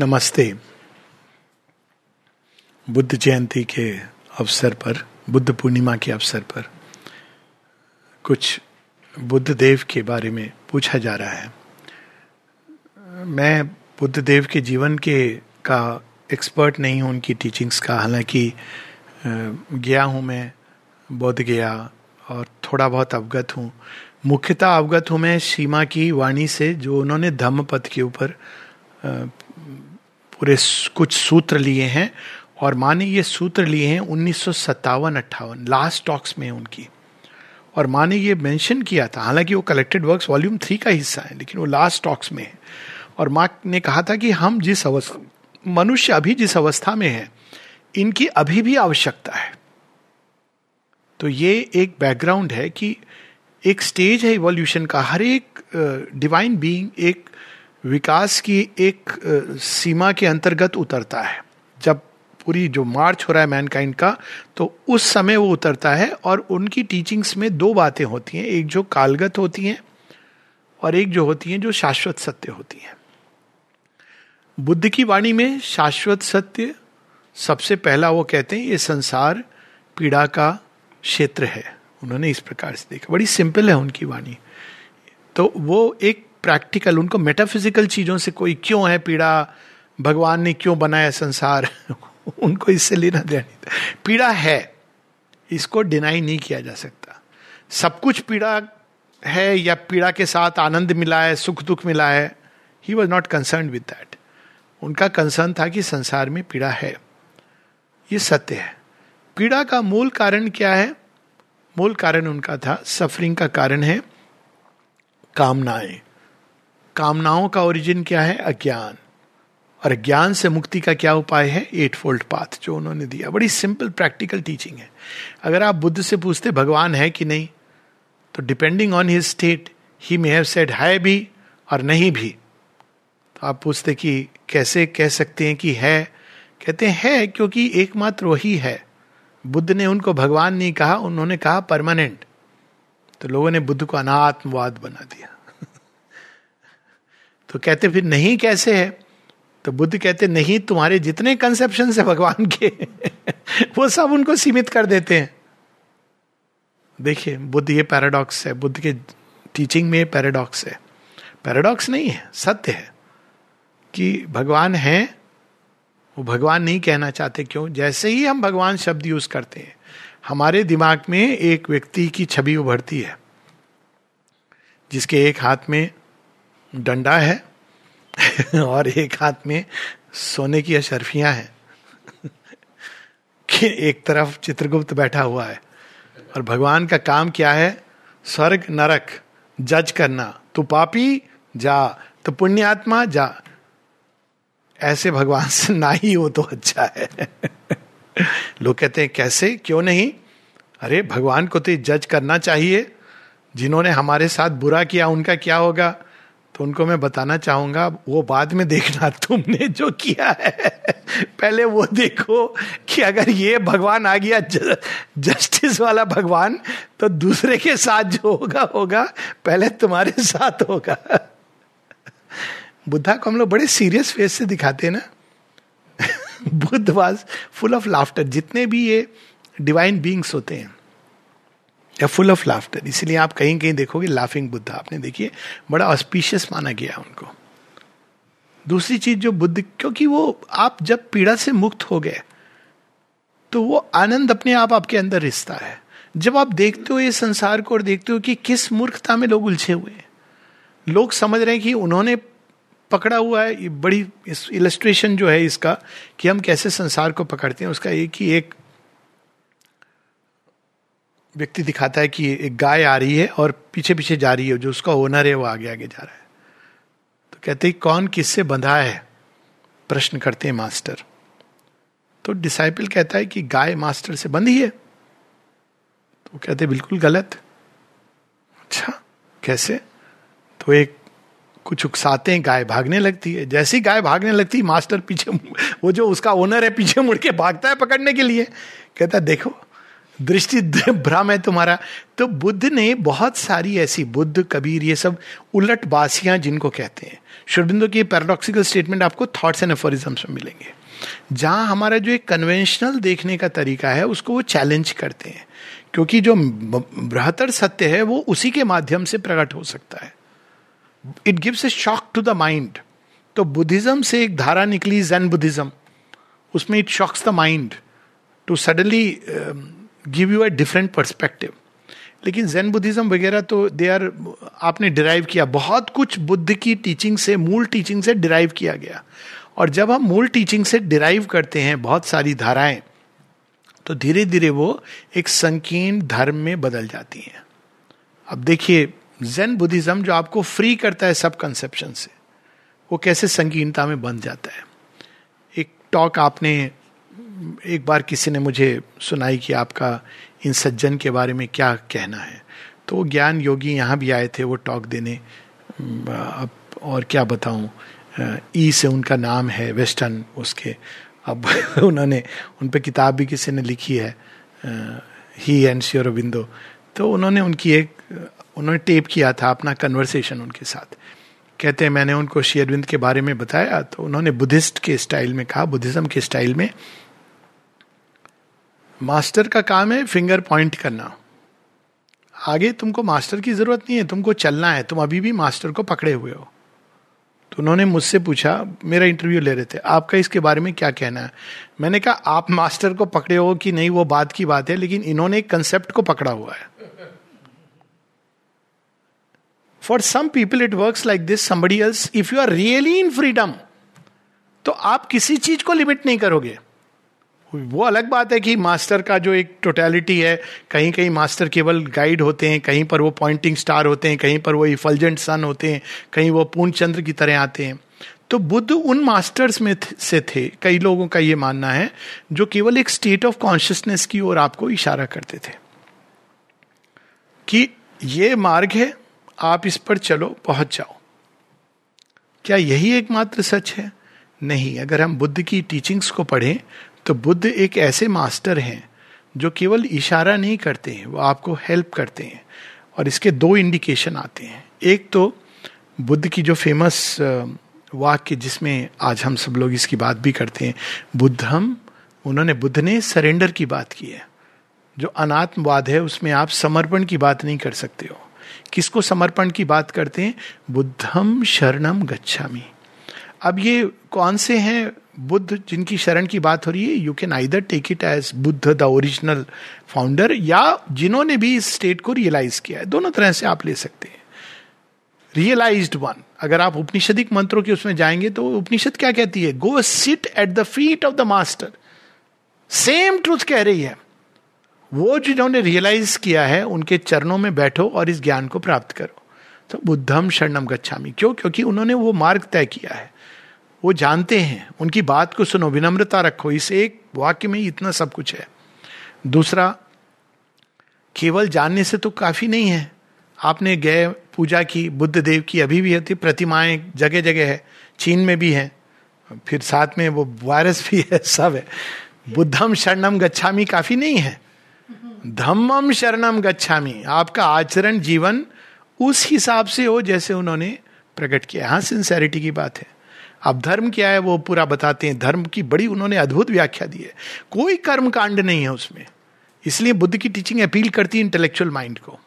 नमस्ते। बुद्ध जयंती के अवसर पर, बुद्ध पूर्णिमा के अवसर पर कुछ बुद्ध देव के बारे में पूछा जा रहा है। मैं बुद्ध देव के जीवन के का एक्सपर्ट नहीं हूँ, उनकी टीचिंग्स का। हालाँकि गया हूँ मैं बोध गया और थोड़ा बहुत अवगत हूँ। मुख्यतः अवगत हूँ मैं सीमा की वाणी से, जो उन्होंने धम्म पथ के ऊपर पूरे कुछ सूत्र लिए हैं और माँ ने ये सूत्र लिए हैं उन्नीस सौ सत्तावन अट्ठावन लास्ट टॉक्स में उनकी। और माँ ने ये मेंशन किया था, हालाँकि वो कलेक्टेड वर्क्स वॉल्यूम थ्री का हिस्सा है, लेकिन वो लास्ट टॉक्स में है। और माँ ने कहा था कि हम जिस अवस्था मनुष्य अभी जिस अवस्था में है, इनकी अभी भी आवश्यकता है। तो ये एक बैकग्राउंड है कि एक स्टेज है इवोल्यूशन का, हर एक डिवाइन बीइंग एक विकास की एक सीमा के अंतर्गत उतरता है। जब पूरी जो मार्च हो रहा है मैनकाइंड का तो उस समय वो उतरता है और उनकी टीचिंग्स में दो बातें होती हैं। एक जो कालगत होती हैं और एक जो होती हैं जो शाश्वत सत्य होती हैं। बुद्ध की वाणी में शाश्वत सत्य सबसे पहला वो कहते हैं, ये संसार, पीड़ा का क्षेत्र है। उन्होंने इस प्रकार से देखा। बड़ी सिंपल है उनकी वाणी। तो वो एक प्रैक्टिकल उनको मेटाफिजिकल चीज़ों से कोई क्यों है पीड़ा? भगवान ने क्यों बनाया संसार? उनको इससे लेना देना पीड़ा है, इसको डिनाई नहीं किया जा सकता। सब कुछ पीड़ा है या पीड़ा के साथ आनंद मिला है, सुख दुख मिला है he was not concern with that उनका कंसर्न था कि संसार में पीड़ा है। ये सत्य है। पीड़ा का मूल कारण क्या है? मूल कारण उनका था सफरिंग का कारण है, कामनाएँ। कामनाओं का ओरिजिन क्या है? अज्ञान। और ज्ञान से मुक्ति का क्या उपाय है? एट फोल्ड पाथ जो उन्होंने दिया। बड़ी सिंपल प्रैक्टिकल टीचिंग है। अगर आप बुद्ध से पूछते, भगवान है कि नहीं? तो depending on his state he may have said है भी और नहीं भी. तो आप पूछते कि कैसे कह सकते हैं कि है? कहते हैं, है क्योंकि एकमात्र वही है। बुद्ध ने उनको भगवान नहीं कहा, उन्होंने कहा, परमानेंट. तो लोगों ने बुद्ध को अनात्मवाद बना दिया। तो कहते, फिर नहीं कैसे है? तो बुद्ध कहते, नहीं, तुम्हारे जितने कंसेप्शन है भगवान के, वो सब उनको सीमित कर देते हैं. देखिए, बुद्ध ये पैराडॉक्स है, बुद्ध के टीचिंग में पैराडॉक्स है। पैराडॉक्स नहीं है, सत्य है कि भगवान है, वो भगवान नहीं कहना चाहते क्यों? जैसे ही हम भगवान शब्द यूज़ करते हैं, हमारे दिमाग में एक व्यक्ति की छवि उभरती है, जिसके एक हाथ में डंडा है और एक हाथ में सोने की अशरफियाँ हैं। कि एक तरफ़ चित्रगुप्त बैठा हुआ है और भगवान का काम क्या है? स्वर्ग नरक, जज करना। तू पापी, जा। तो पुण्यात्मा, जा। ऐसे भगवान से ना ही हो तो अच्छा है। लोग कहते हैं, कैसे? क्यों नहीं? अरे, भगवान को तो जज करना चाहिए। जिन्होंने हमारे साथ बुरा किया, उनका क्या होगा? तो उनको मैं बताना चाहूँगा, वो बाद में देखना तुमने जो किया है। पहले वो देखो कि अगर ये भगवान आ गया जस्टिस वाला भगवान तो दूसरे के साथ जो होगा होगा। पहले तुम्हारे साथ होगा। बुद्धा को हम लोग बड़े सीरियस फेस से दिखाते हैं ना। Buddha was full of laughter जितने भी ये डिवाइन बींग्स होते हैं या फुल ऑफ़ लाफ्टर इसीलिए आप कहीं कहीं देखोगे लाफिंग बुद्धा आपने देखिए, बड़ा ऑस्पिशियस माना गया उनको। दूसरी चीज़ जो बुद्ध, क्योंकि वो, आप जब पीड़ा से मुक्त हो गए तो वो आनंद अपने आप आपके अंदर रिश्ता है। जब आप देखते हो ये संसार को और देखते हो कि किस मूर्खता में लोग उलझे हुए हैं। लोग समझ रहे हैं कि उन्होंने पकड़ा हुआ है, ये बड़ी इलस्ट्रेशन जो है इसका, कि हम कैसे संसार को पकड़ते हैं, उसका एक ही एक व्यक्ति दिखाता है कि एक गाय आ रही है और पीछे पीछे जा रही है, जो उसका ओनर है, वो आगे आगे जा रहा है। तो कहते हैं, कौन किससे बंधा है? प्रश्न करते हैं मास्टर। तो डिसाइपल कहता है कि गाय मास्टर से बंधी है। तो कहते बिल्कुल गलत। अच्छा कैसे? तो एक, कुछ उकसाते हैं, गाय भागने लगती है। जैसी गाय भागने लगती है मास्टर पीछे वो जो उसका ओनर है, पीछे मुड़ के भागता है पकड़ने के लिए। कहता है, देखो दृष्टि भ्रम है तुम्हारा। तो बुद्ध ने बहुत सारी ऐसी, बुद्ध, कबीर, ये सब उलट बासियाँ जिनको कहते हैं। शुरबिंदो की पैराडॉक्सिकल स्टेटमेंट आपको थॉट्स एंड एफोरिज्म्स में मिलेंगे। जहाँ हमारा जो एक कन्वेंशनल देखने का तरीका है, उसको वो चैलेंज करते हैं। क्योंकि जो बृहतर सत्य है, वो उसी के माध्यम से प्रकट हो सकता है। It gives a shock to the mind तो बुद्धिज्म से एक धारा निकली जैन बुद्धिज्म। उसमें it shocks the mind to suddenly give you a different perspective लेकिन जैन बुद्धिज्म वगैरह तो दे आर आपने डिराइव किया। बहुत कुछ बुद्ध की टीचिंग से, मूल टीचिंग से डिराइव किया गया। और जब हम मूल टीचिंग से डिराइव करते हैं, बहुत सारी धाराएँ तो धीरे धीरे वो एक संकीर्ण धर्म में बदल जाती हैं। अब देखिए जैन बुद्धिज्म जो आपको फ्री करता है सब कंसेप्शन से, वो कैसे संकीर्णता में बन जाता है? एक टॉक आपने एक बार किसी ने मुझे सुनाई कि आपका इन सज्जन के बारे में क्या कहना है। तो ज्ञान योगी यहाँ भी आए थे, वो टॉक देने। अब और क्या बताऊँ? ई से उनका नाम है वेस्टर्न उसके। अब उन्होंने, उन पर किताब भी किसी ने लिखी है ही एंड श्योर बिंदो तो उन्होंने उनकी एक, उन्होंने टेप किया था अपना कन्वर्सेशन उनके साथ। कहते हैं, मैंने उनको शेयरविंद के बारे में बताया। तो उन्होंने बुद्धिस्ट के स्टाइल में कहा बुद्धिज्म के स्टाइल में। मास्टर का काम है फिंगर पॉइंट करना। आगे तुमको मास्टर की ज़रूरत नहीं है, तुमको चलना है, तुम अभी भी मास्टर को पकड़े हुए हो। तो उन्होंने मुझसे पूछा, मेरा इंटरव्यू ले रहे थे, आपका इसके बारे में क्या कहना है? मैंने कहा, आप मास्टर को पकड़े हो कि नहीं, वो बात की बात है, लेकिन इन्होंने एक कंसेप्ट को पकड़ा हुआ है। For some people it work like this somebody else if you are really in freedom तो आप किसी चीज़ को लिमिट नहीं करोगे। वो अलग बात है कि मास्टर का जो एक टोटलिटी है, कहीं कहीं मास्टर केवल गाइड होते हैं, कहीं पर वो पॉइंटिंग स्टार होते हैं, कहीं पर वो इफलजेंट सन होते हैं, कहीं वो पूर्ण चंद्र की तरह आते हैं। तो बुद्ध उन मास्टर्स में से थे, कई लोगों का ये मानना है, जो केवल एक स्टेट ऑफ़ कॉन्शियसनेस की ओर आपको इशारा करते थे। कि ये मार्ग है, आप इस पर चलो, पहुँच जाओ। क्या यही एकमात्र सच है? नहीं, अगर हम बुद्ध की टीचिंग्स को पढ़ें तो बुद्ध एक ऐसे मास्टर हैं जो केवल इशारा नहीं करते हैं, वो आपको हेल्प करते हैं और इसके दो इंडिकेशन आते हैं। एक तो बुद्ध की जो फ़ेमस वाक्य जिसमें आज हम सब लोग इसकी बात भी करते हैं बुद्ध हम उन्होंने बुद्ध ने सरेंडर की बात की है। जो अनात्मवाद है, उसमें आप समर्पण की बात नहीं कर सकते हो। किसको समर्पण की बात करते हैं? बुद्धम शरणम गच्छामी। अब ये कौन से हैं बुद्ध जिनकी शरण की बात हो रही है? You can either take it as Buddha the original founder या जिन्होंने भी इस स्टेट को रियलाइज़ किया है। दोनों तरह से आप ले सकते हैं। रियलाइज़ वन अगर आप उपनिषदिक मंत्रों के उसमें जाएँगे तो उपनिषद क्या कहती है? Go sit at the feet of the master same truth कह रही है। वो जिन्होंने रियलाइज़ किया है, उनके चरणों में बैठो और इस ज्ञान को प्राप्त करो। तो बुद्धम शरणम गच्छामी। क्यों? क्योंकि उन्होंने वो मार्ग तय किया है। वो जानते हैं, उनकी बात को सुनो, विनम्रता रखो। इस एक वाक्य में इतना सब कुछ है। दूसरा, केवल जानने से तो काफ़ी नहीं है। आपने गए, पूजा की, बुद्ध देव की अभी भी है प्रतिमाएँ जगह जगह है, चीन में भी है, फिर साथ में वो वायरस भी है, सब है। बुद्धम शरणम गच्छामी काफ़ी नहीं है। धम्मम शरणम गच्छामी। आपका आचरण, जीवन उस हिसाब से हो जैसे उन्होंने प्रकट किया। हाँ सिंसेरिटी की बात है। अब धर्म क्या है वो पूरा बताते हैं। धर्म की बड़ी उन्होंने अद्भुत व्याख्या दी है। कोई कर्म कांड नहीं है उसमें। इसलिए बुद्ध की टीचिंग अपील करती है इंटेलेक्चुअल माइंड को।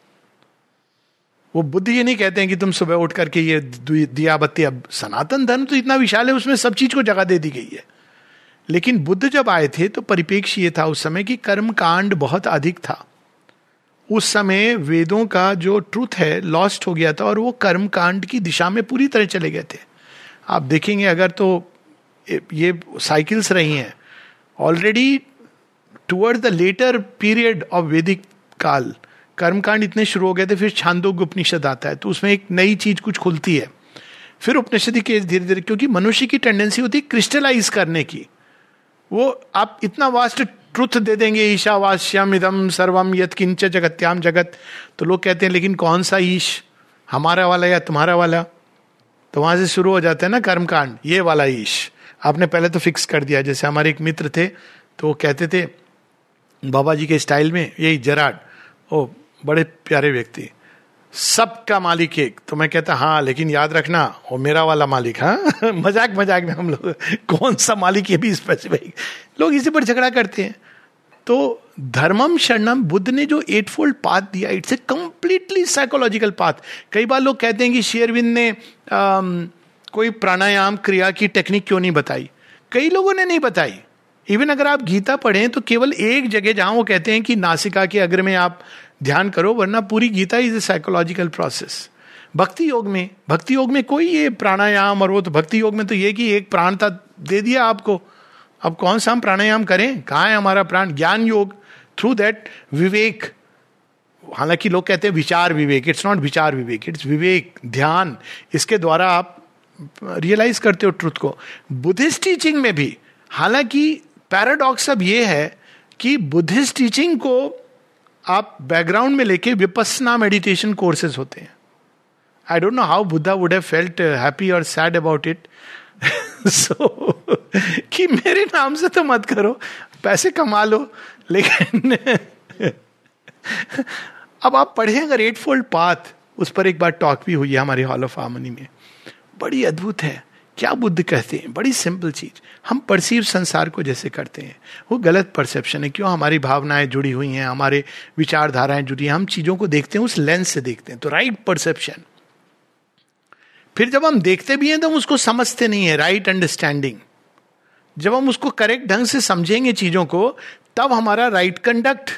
वो बुद्ध ये नहीं कहते हैं कि तुम सुबह उठ करके ये दिया बत्ती अब सनातन धर्म तो इतना विशाल है, उसमें सब चीज़ को जगह दे दी गई है। लेकिन बुद्ध जब आए थे तो परिपेक्ष ये था उस समय कि कर्म कांड बहुत अधिक था। उस समय वेदों का जो ट्रूथ है लॉस्ट हो गया था और वो कर्म कांड की दिशा में पूरी तरह चले गए थे। आप देखेंगे, अगर तो ये साइकिल्स रही हैं। Already toward the latter period of वैदिक काल, कर्मकांड इतने शुरू हो गए थे, फिर छांदोग्य उपनिषद आता है तो उसमें एक नई चीज़ कुछ खुलती है। फिर उपनिषद के धीरे धीरे क्योंकि मनुष्य की टेंडेंसी होती है क्रिस्टलाइज करने की। वो आप इतना वास्ट ट्रुथ दे देंगे, ईशावास्यम इदम सर्वम यत किंच जगत्याम जगत। तो लोग कहते हैं, लेकिन कौन सा ईश? हमारा वाला या तुम्हारा वाला? तो वहाँ से शुरू हो जाते हैं ना कर्मकांड, ये वाला ईश। आपने पहले तो फिक्स कर दिया, जैसे हमारे एक मित्र थे तो वो कहते थे, बाबा जी के स्टाइल में यही जराड, ओ, बड़े प्यारे व्यक्ति, सबका मालिक एक। तो मैं कहता हाँ लेकिन याद रखना, वो मेरा वाला मालिक हाँ? मज़ाक मज़ाक में हम लोग, कौन सा मालिक ये भी स्पेसिफिक लोग इसी पर झगड़ा करते हैं। तो धर्मम शरणम बुद्ध ने जो एट फोल्ड पाथ दिया it's a completely psychological path कई बार लोग कहते हैं कि शेयरविंद ने आ, कोई प्राणायाम क्रिया की टेक्निक क्यों नहीं बताई? कई लोगों ने नहीं बताई। इवन अगर आप गीता पढ़ें तो केवल एक जगह जहाँ वो कहते हैं कि नासिका के अग्र में आप ध्यान करो वरना पूरी Gita is a psychological process भक्ति योग में भक्ति योग में कोई ये प्राणायाम और वो तो भक्ति योग में तो ये कि एक प्राण था दे दिया आपको। अब कौन सा हम प्राणायाम करें? कहाँ है हमारा प्राण? ज्ञान योग। थ्रू दैट विवेक। हालाँकि लोग कहते हैं विचार विवेक इट्स नॉट विचार विवेक इट्स विवेक, ध्यान। इसके द्वारा आप रियलाइज़ करते हो ट्रुथ को। बुद्धिस्ट टीचिंग में भी, हालाँकि पैराडॉक्स अब ये है कि बुद्धिस्ट टीचिंग को आप बैकग्राउंड में लेके विपसना मेडिटेशन कोर्सेज होते हैं। I don't know how Buddha would have felt happy और सैड अबाउट इट सो कि मेरे नाम से तो मत करो, पैसे कमा लो, लेकिन अब आप पढ़े अगर एट फोल्ड पाथ उस पर एक बार टॉक भी हुई है हमारे हॉल ऑफ़ हार्मनी में। बड़ी अद्भुत है। क्या बुद्ध कहते हैं? बड़ी सिंपल चीज़। हम परसीव संसार को जैसे करते हैं। वो गलत परसेप्शन है। क्यों? हमारी भावनाएँ जुड़ी हुई हैं, हमारे विचारधाराएँ जुड़ी हैं। हम चीज़ों को देखते हैं, उस लेंस से देखते हैं। तो राइट परसेप्शन फिर जब हम देखते भी हैं तो हम उसको समझते नहीं है। राइट अंडरस्टैंडिंग जब हम उसको करेक्ट ढंग से समझेंगे चीज़ों को, तब हमारा राइट right कंडक्ट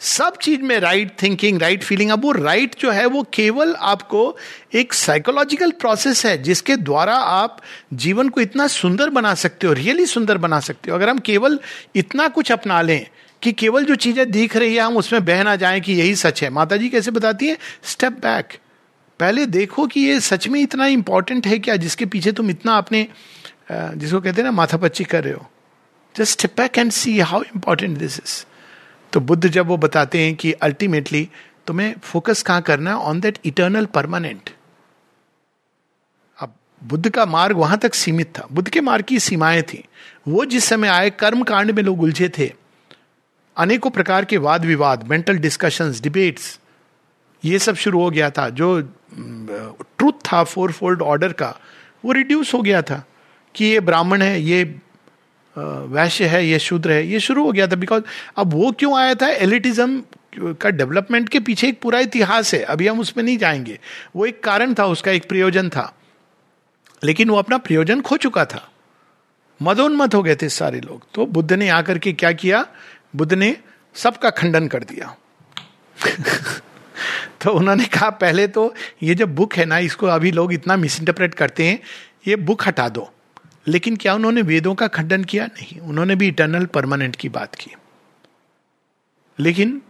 सब चीज़ में राइट थिंकिंग राइट फीलिंग अब वो राइट right जो है, वो केवल आपको एक साइकोलॉजिकल प्रोसेस है, जिसके द्वारा आप जीवन को इतना सुंदर बना सकते हो रियली सुंदर बना सकते हो। अगर हम केवल इतना कुछ अपना लें कि केवल जो चीज़ें दिख रही है, हम उसमें बह ना जाए कि यही सच है। माता जी कैसे बताती है? स्टेप बैक पहले देखो कि ये सच में इतना इंपॉर्टेंट है क्या, जिसके पीछे तुम इतना अपने जिसको कहते हैं ना माथा पच्ची कर रहे हो। Just step back and see how important this is तो बुद्ध जब वो बताते हैं कि अल्टीमेटली तुम्हें फोकस कहाँ करना है? ऑन दैट इटर्नल परमानेंट अब बुद्ध का मार्ग वहाँ तक सीमित था। बुद्ध के मार्ग की सीमाएँ थी। वो जिस समय आए, कर्म कांड में लोग उलझे थे। अनेकों प्रकार के वाद विवाद मेंटल डिस्कशंस डिबेट्स ये सब शुरू हो गया था। जो ट्रूथ था फोर फोल्ड ऑर्डर का, वो रिड्यूस हो गया था कि ये ब्राह्मण है, ये वैश्य है, ये शूद्र है, ये शुरू हो गया था बिकॉज़ अब वो क्यों आया था? एलिटिज्म का डेवलपमेंट के पीछे एक पूरा इतिहास है, अभी हम उसमें नहीं जाएँगे। वो एक कारण था, उसका एक प्रयोजन था। लेकिन वो अपना प्रयोजन खो चुका था। मदोन्मत हो गए थे सारे लोग। तो बुद्ध ने आकर के क्या किया? बुद्ध ने सबका खंडन कर दिया। तो उन्होंने कहा, पहले तो ये जो बुक है ना, इसको अभी लोग इतना मिस इंटरप्रेट करते हैं, ये बुक हटा दो। लेकिन क्या उन्होंने वेदों का खंडन किया? नहीं। उन्होंने भी इटर्नल परमानेंट की बात की। लेकिन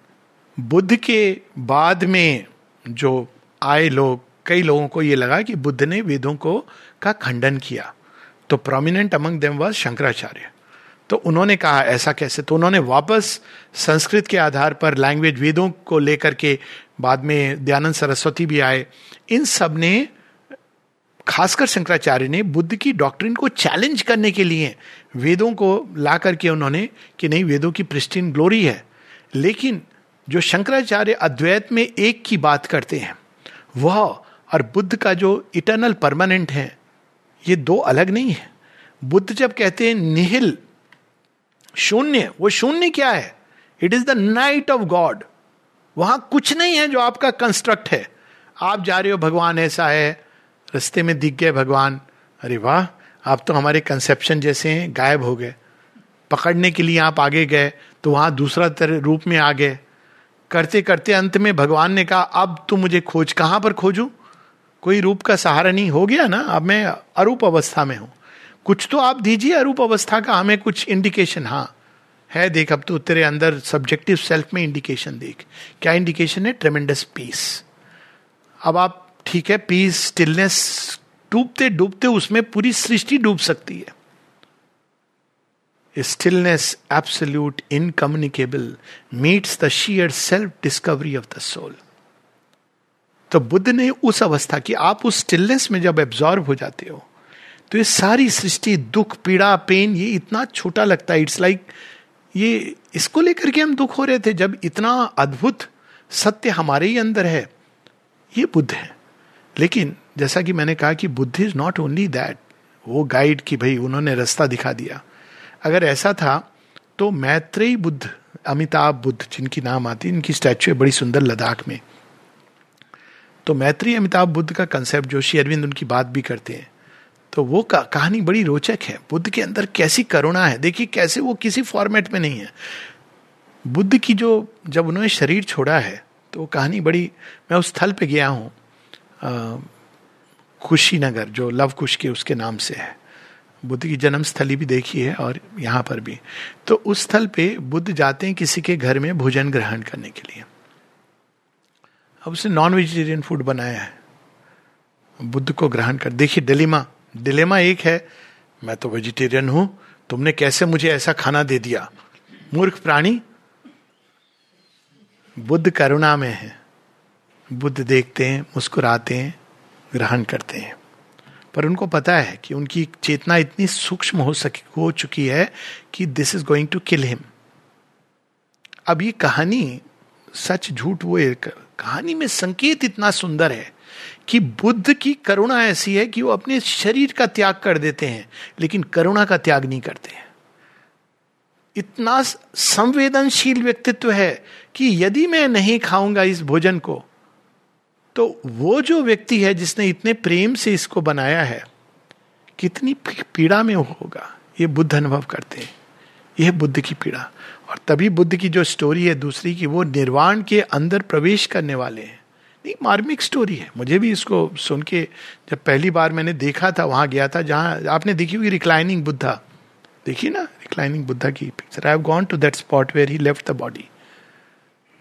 बुद्ध के बाद में जो आए लोग, कई लोगों को ये लगा कि बुद्ध ने वेदों को का खंडन किया। तो prominent among them was Shankaracharya. तो उन्होंने कहा, ऐसा कैसे? तो उन्होंने वापस संस्कृत के आधार पर लैंग्वेज वेदों को लेकर के बाद में दयानंद सरस्वती भी आए। इन सबने खासकर शंकराचार्य ने बुद्ध की डॉक्ट्रिन को चैलेंज करने के लिए वेदों को ला करके उन्होंने कि नहीं, वेदों की प्रिस्टिन ग्लोरी है। लेकिन जो शंकराचार्य अद्वैत में एक की बात करते हैं, वह और बुद्ध का जो इटर्नल परमानेंट है, ये दो अलग नहीं है। बुद्ध जब कहते हैं निहिल शून्य, वो शून्य क्या है? It is the night of God वहाँ कुछ नहीं है जो आपका कंस्ट्रक्ट है। आप जा रहे हो, भगवान ऐसा है रस्ते में दिख गए भगवान। अरे वाह, आप तो हमारे कंसेप्शन जैसे हैं, गायब हो गए। पकड़ने के लिए आप आगे गए तो वहाँ दूसरा तरह रूप में आ गए। करते करते अंत में भगवान ने कहा, अब तू मुझे खोज, कहाँ पर खोजू? कोई रूप का सहारा नहीं, हो गया ना? अब मैं अरूप अवस्था में हूँ। कुछ तो आप दीजिए अरूप अवस्था का, हमें कुछ इंडिकेशन हाँ है, देख, अब तो तेरे अंदर सब्जेक्टिव सेल्फ में इंडिकेशन देख। क्या इंडिकेशन है? ट्रेमेंडस पीस अब आप ठीक है पीस स्टिलनेस डूबते डूबते उसमें पूरी सृष्टि डूब सकती है। Stillness absolute incommunicable meets the sheer self discovery of the soul तो बुद्ध ने उस अवस्था की आप उस स्टिलनेस में जब एब्जॉर्व हो जाते हो तो ये सारी सृष्टि दुख पीड़ा पेन ये इतना छोटा लगता है। इट्स लाइक like, ये इसको लेकर के हम दुख हो रहे थे जब इतना अद्भुत सत्य हमारे ही अंदर है ये बुद्ध है। लेकिन जैसा कि मैंने कहा कि Buddha is not only that वो गाइड की भाई उन्होंने रास्ता दिखा दिया। अगर ऐसा था तो मैत्रेय बुद्ध अमिताभ बुद्ध जिनकी नाम आती इनकी स्टैचू है बड़ी सुंदर लद्दाख में। तो मैत्री अमिताभ बुद्ध का कंसेप्ट जोशी अरविंद उनकी बात भी करते हैं। तो वो का, कहानी बड़ी रोचक है। बुद्ध के अंदर कैसी करुणा है? देखिए कैसे वो किसी फॉर्मेट में नहीं है। बुद्ध की जो जब उन्होंने शरीर छोड़ा है तो वो कहानी बड़ी मैं उस स्थल पे गया हूँ। कुशीनगर, जो लव कुश के उसके नाम से है। बुद्ध की जन्म स्थली भी देखी है और यहाँ पर भी। तो उस स्थल पे बुद्ध जाते हैं किसी के घर में भोजन ग्रहण करने के लिए। अब उसने नॉन वेजिटेरियन फ़ूड बनाया है। बुद्ध को ग्रहण कर, देखिए डिलेमा डिलेमा एक है, मैं तो वेजिटेरियन हूँ, तुमने कैसे मुझे ऐसा खाना दे दिया? मूर्ख प्राणी। बुद्ध करुणा में है। बुद्ध देखते हैं, मुस्कुराते हैं, ग्रहण करते हैं। पर उनको पता है कि उनकी चेतना इतनी सूक्ष्म हो सकी, हो चुकी है कि this is going to kill him अब ये कहानी सच झूठ वो एक कहानी में संकेत इतना सुंदर है कि बुद्ध की करुणा ऐसी है कि वो अपने शरीर का त्याग कर देते हैं, लेकिन करुणा का त्याग नहीं करते हैं। इतना संवेदनशील व्यक्तित्व है कि यदि मैं नहीं खाऊँगा इस भोजन को तो वो जो व्यक्ति है जिसने इतने प्रेम से इसको बनाया है, कितनी पीड़ा में होगा? ये बुद्ध अनुभव करते हैं। यह बुद्ध की पीड़ा। और तभी बुद्ध की जो स्टोरी है, दूसरी की, वो निर्वाण के अंदर प्रवेश करने वाले हैं। नहीं, मार्मिक स्टोरी है। मुझे भी इसको सुन के, जब पहली बार मैंने देखा था, वहाँ गया था, जहाँ आपने देखी हुई रिक्लाइनिंग बुद्धा देखी ना रिक्लाइनिंग बुद्धा की picture I have gone to that spot where he left the body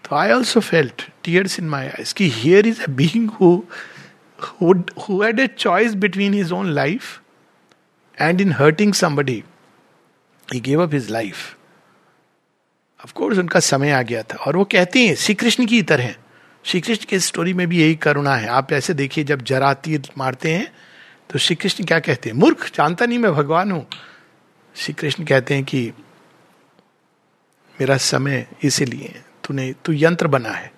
तो I also felt tears in my eyes की here is a being had a choice between his own life and in hurting somebody he gave up his life of course उनका समय आ गया था। और वो कहते हैं श्री कृष्ण की तरह श्री कृष्ण की स्टोरी में भी यही करुणा है। आप ऐसे देखिए, जब जरा तीर मारते हैं तो श्री कृष्ण क्या कहते हैं? मूर्ख, जानता नहीं मैं, भगवान हूँ। श्री कृष्ण कहते हैं कि, मेरा समय इसीलिए तूने, तू यंत्र बना है।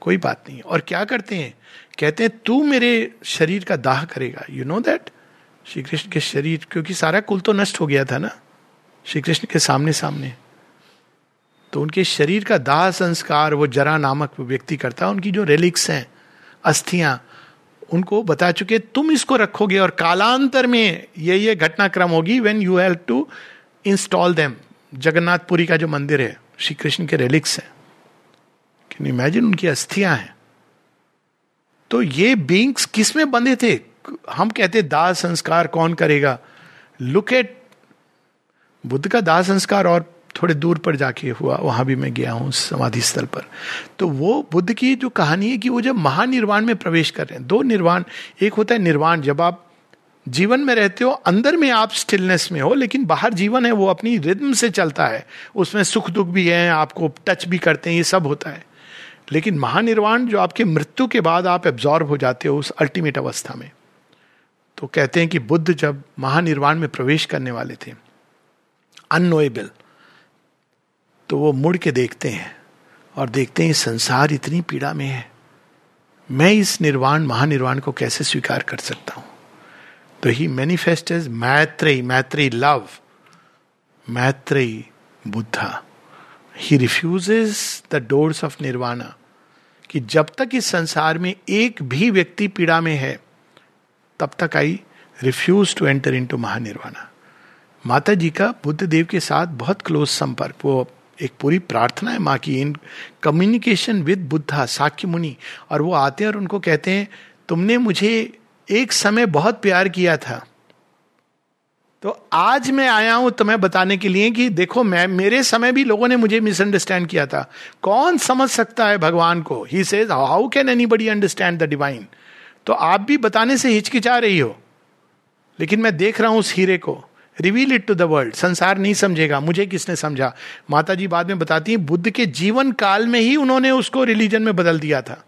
कोई बात नहीं। और क्या करते हैं? कहते हैं, तू मेरे शरीर का दाह करेगा। You know that Shri Krishna के शरीर, क्योंकि सारा कुल तो नष्ट हो गया था ना? श्री कृष्ण के सामने सामने तो उनके शरीर का दाह संस्कार, वो जरा नामक व्यक्ति करता है उनकी जो रेलिक्स हैं, अस्थियाँ, उनको बता चुके, तुम इसको रखोगे और कालांतर में ये ये घटनाक्रम होगी when you have to install them Jagannathpuri का जो मंदिर है श्री कृष्ण के रेलिक्स हैं। कैन इमेजिन उनकी अस्थियाँ हैं? तो ये बींग्स किसमें बंधे थे? हम कहते दाह संस्कार कौन करेगा? लुक एट बुद्ध का दाह संस्कार और थोड़े दूर पर जाके हुआ, वहाँ भी मैं गया हूँ समाधि स्थल पर। तो वो बुद्ध की जो कहानी है कि वो जब महानिर्वाण में प्रवेश कर रहे हैं, दो निर्वाण, एक होता है निर्वाण, जब आप जीवन में रहते हो, अंदर में आप स्टिलनेस में हो, लेकिन बाहर जीवन है, वो अपनी रिद्म से चलता है। उसमें सुख दुख भी है, आपको टच भी करते हैं, ये सब होता है। लेकिन महानिर्वाण जो आपके मृत्यु के बाद आप एब्जॉर्ब हो जाते हो उस अल्टीमेट अवस्था में। तो कहते हैं कि बुद्ध जब महानिर्वाण में प्रवेश करने वाले थे अनोएबल तो वो मुड़ के देखते हैं और देखते हैं संसार इतनी पीड़ा में है। मैं इस निर्वाण, महानिर्वाण को कैसे स्वीकार कर सकता हूँ? तो ही मैनिफेस्ट एज मैत्री मैत्री लव, मैत्री Buddha. He refuses the doors of nirvana कि जब तक इस संसार में एक भी व्यक्ति पीड़ा में है, तब तक I refuse to enter into mahanirvana. Mata ji का बुद्ध देव के साथ बहुत क्लोज संपर्क, वो एक पूरी प्रार्थना है माँ की, in communication with Buddha Shakya muni, और वो आते हैं और उनको कहते हैं, तुमने मुझे एक समय बहुत प्यार किया था। तो आज मैं आया हूँ तुम्हें बताने के लिए कि देखो, मैं, मेरे समय भी लोगों ने मुझे मिसअंडरस्टैंड किया था। कौन समझ सकता है भगवान को? He says how can anybody understand the divine तो आप भी बताने से हिचकिचा रही हो। लेकिन मैं देख रहा हूँ उस हीरे को। Reveal it to the world संसार नहीं समझेगा। मुझे किसने समझा? माता जी बाद में बताती हैं, बुद्ध के जीवन काल में ही उन्होंने उसको रिलीजन में बदल दिया था।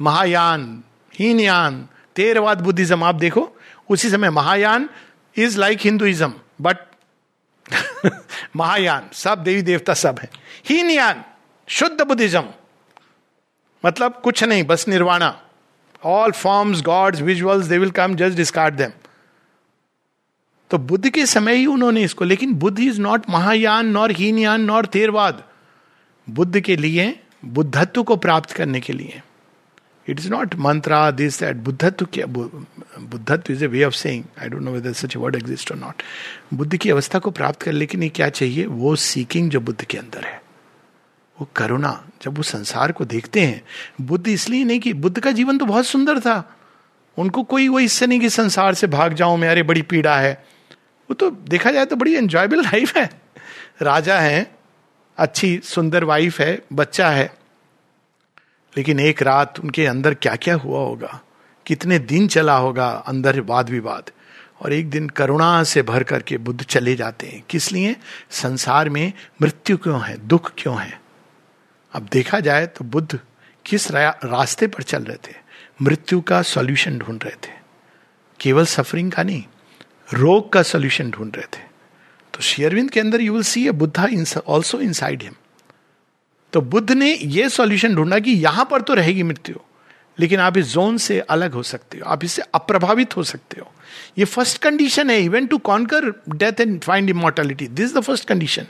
महायान, हीनयान, तेरवाद बुद्धिज्म। आप देखो, उसी समय Mahayana is like Hinduism but Mahayana सब देवी देवता सब है हीनयान शुद्ध बुद्धिज्म मतलब कुछ नहीं बस nirvana all forms gods visuals they will come just discard them तो बुद्ध के समय ही उन्होंने इसको, लेकिन Buddha is not Mahayana nor Hinayana nor Theravada Buddha के लिए, बुद्धत्व को प्राप्त करने के लिए। It is not mantra this that बुद्धत्व क्या बुद्धत्व is a way of saying I don't know whether such word exist और नॉट बुद्ध की अवस्था को प्राप्त कर लेकिन ये क्या चाहिए वो सीकिंग जो बुद्ध के अंदर है वो करुणा जब वो संसार को देखते हैं बुद्ध इसलिए नहीं कि बुद्ध का जीवन तो बहुत सुंदर था उनको कोई वो इससे नहीं कि संसार से भाग जाऊँ मैं अरे बड़ी पीड़ा है वो तो देखा जाए तो बड़ी एंजॉयबल लाइफ है राजा है अच्छी सुंदर वाइफ है बच्चा है लेकिन एक रात उनके अंदर क्या क्या हुआ होगा? कितने दिन चला होगा अंदर वाद विवाद और एक दिन करुणा से भर करके बुद्ध चले जाते हैं। किस लिए? संसार में मृत्यु क्यों है? दुख क्यों है? अब देखा जाए तो बुद्ध किस रास्ते पर चल रहे थे? मृत्यु का सॉल्यूशन ढूंढ रहे थे। केवल सफरिंग का नहीं, रोग का सॉल्यूशन ढूंढ रहे थे। तो शेयरविंद के अंदर you will see a Buddha also inside him तो बुद्ध ने यह सॉल्यूशन ढूंढा कि यहाँ पर तो रहेगी मृत्यु लेकिन आप इस जोन से अलग हो सकते हो आप इससे अप्रभावित हो सकते हो। ये फ़र्स्ट कंडीशन है even to conquer death and find immortality this is the first condition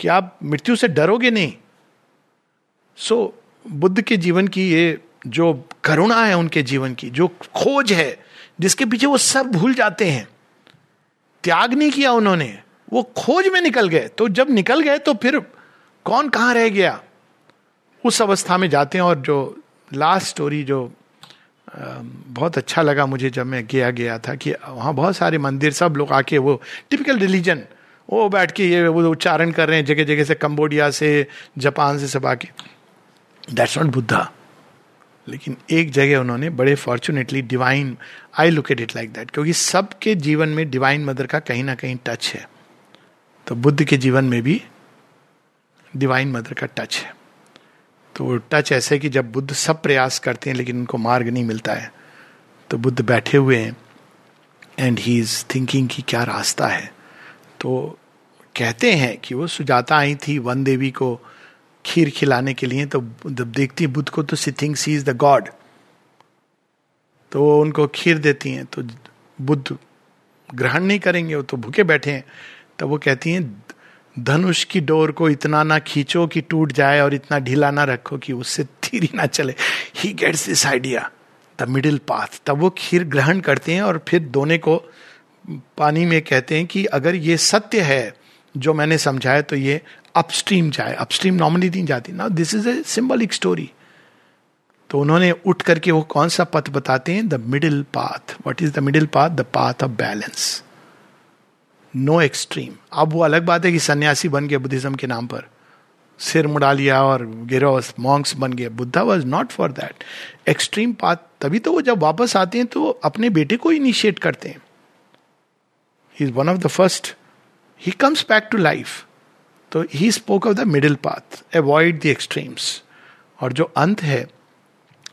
कि आप मृत्यु से डरोगे नहीं। सो so, बुद्ध के जीवन की ये जो करुणा है उनके जीवन की जो खोज है जिसके पीछे वो सब भूल जाते हैं त्याग नहीं किया उन्होंने वो खोज में निकल गए। तो जब निकल गए तो फिर कौन कहाँ रह गया? उस अवस्था में जाते हैं और जो लास्ट स्टोरी जो बहुत अच्छा लगा मुझे जब मैं गया गया था कि वहाँ बहुत सारे मंदिर, सब लोग आके वो टिपिकल रिलीजन वो बैठ के ये वो उच्चारण कर रहे हैं जगह जगह से, कंबोडिया से, जापान से सब आके। दैट्स नॉट बुद्धा लेकिन एक जगह उन्होंने बड़े fortunately divine I look at it like that क्योंकि सबके जीवन में डिवाइन मदर का कहीं ना कहीं टच है। तो बुद्ध के जीवन में भी डिवाइन मदर का टच है। तो वो टच ऐसे कि जब बुद्ध सब प्रयास करते हैं, लेकिन उनको मार्ग नहीं मिलता है। तो बुद्ध बैठे हुए हैं एंड ही इज़ थिंकिंग कि क्या रास्ता है। तो कहते हैं कि वो सुजाता आई थी वन देवी को खीर खिलाने के लिए तो जब देखती बुद्ध को तो she think she is the god तो वो उनको खीर देती हैं तो बुद्ध ग्रहण नहीं करेंगे, वो तो भूखे बैठे हैं। तब वो कहती हैं धनुष की डोर को इतना ना खींचो कि टूट जाए और इतना ढीला ना रखो कि उससे थीरी ना चले। He gets this idea the middle path तब वो खीर ग्रहण करते हैं और फिर दोने को पानी में कहते हैं कि अगर ये सत्य है जो मैंने समझाया तो ये अपस्ट्रीम जाए। अपस्ट्रीम नॉर्मली नहीं जाती। ना this is a symbolic story तो उन्होंने उठ करके वो कौन सा पथ बताते हैं? The middle path what is the middle path the path of balance no extreme अब वो अलग बात है कि सन्यासी बन गए बुद्धिज्म के नाम पर। सिर मुड़ा लिया और गिरो मॉन्क्स बन गए Buddha was not for that extreme path तभी तो वो जब वापस आते हैं तो अपने बेटे को इनिशिएट करते हैं। He is one of the first he comes back to life तो he spoke of the middle path avoid the extremes और जो अंत है,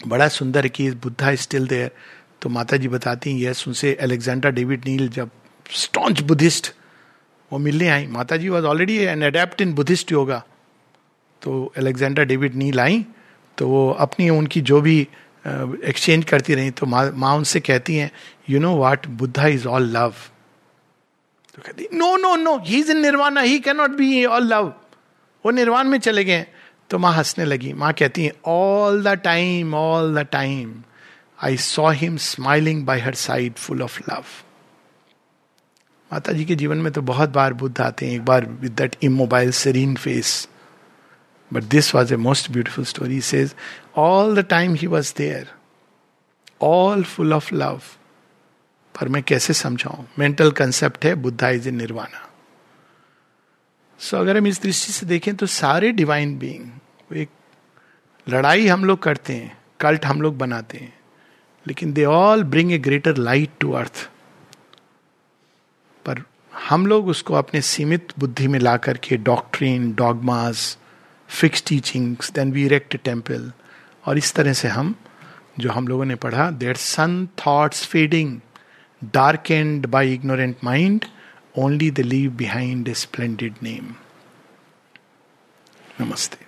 बड़ा सुंदर कि बुद्धा स्टिल देयर तो माता जी बताती हैं यस उनसे अलेक्जेंडर डेविड नील जब स्टॉन्च बुद्धिस्ट वो मिलने आई। Mata ji was already an adept in Buddhist yoga तो अलेक्जेंडर डेविड नील आई तो वो अपनी उनकी जो भी एक्सचेंज uh, करती रही तो माँ मा उनसे कहती हैं you know what Buddha is all love तो कहती no no no he is in nirvana he can not be all love वो निर्वाण में चले गए तो माँ हंसने लगी। माँ कहती हैं all the time all the time I saw him smiling by her side full of love Mata ji के जीवन में तो बहुत बार बुद्ध आते हैं, एक बार with that immobile serene face but this was a most beautiful story says all the time he was there all full of love पर मैं कैसे समझाऊं? मेंटल कंसेप्ट है बुद्धा इज़ ए निर्वाणा सो अगर हम इस दृष्टि से देखें तो सारे डिवाइन बींग एक लड़ाई हम लोग करते हैं कल्ट हम लोग बनाते हैं, लेकिन they all bring a greater light to earth हम लोग उसको अपने सीमित बुद्धि में ला करके doctrine dogmas fix teachings then we erect temple और इस तरह से हम, जो हम लोगों ने पढ़ा their sun thoughts fading dark and by ignorant mind only the leave behind a splendid name नमस्ते।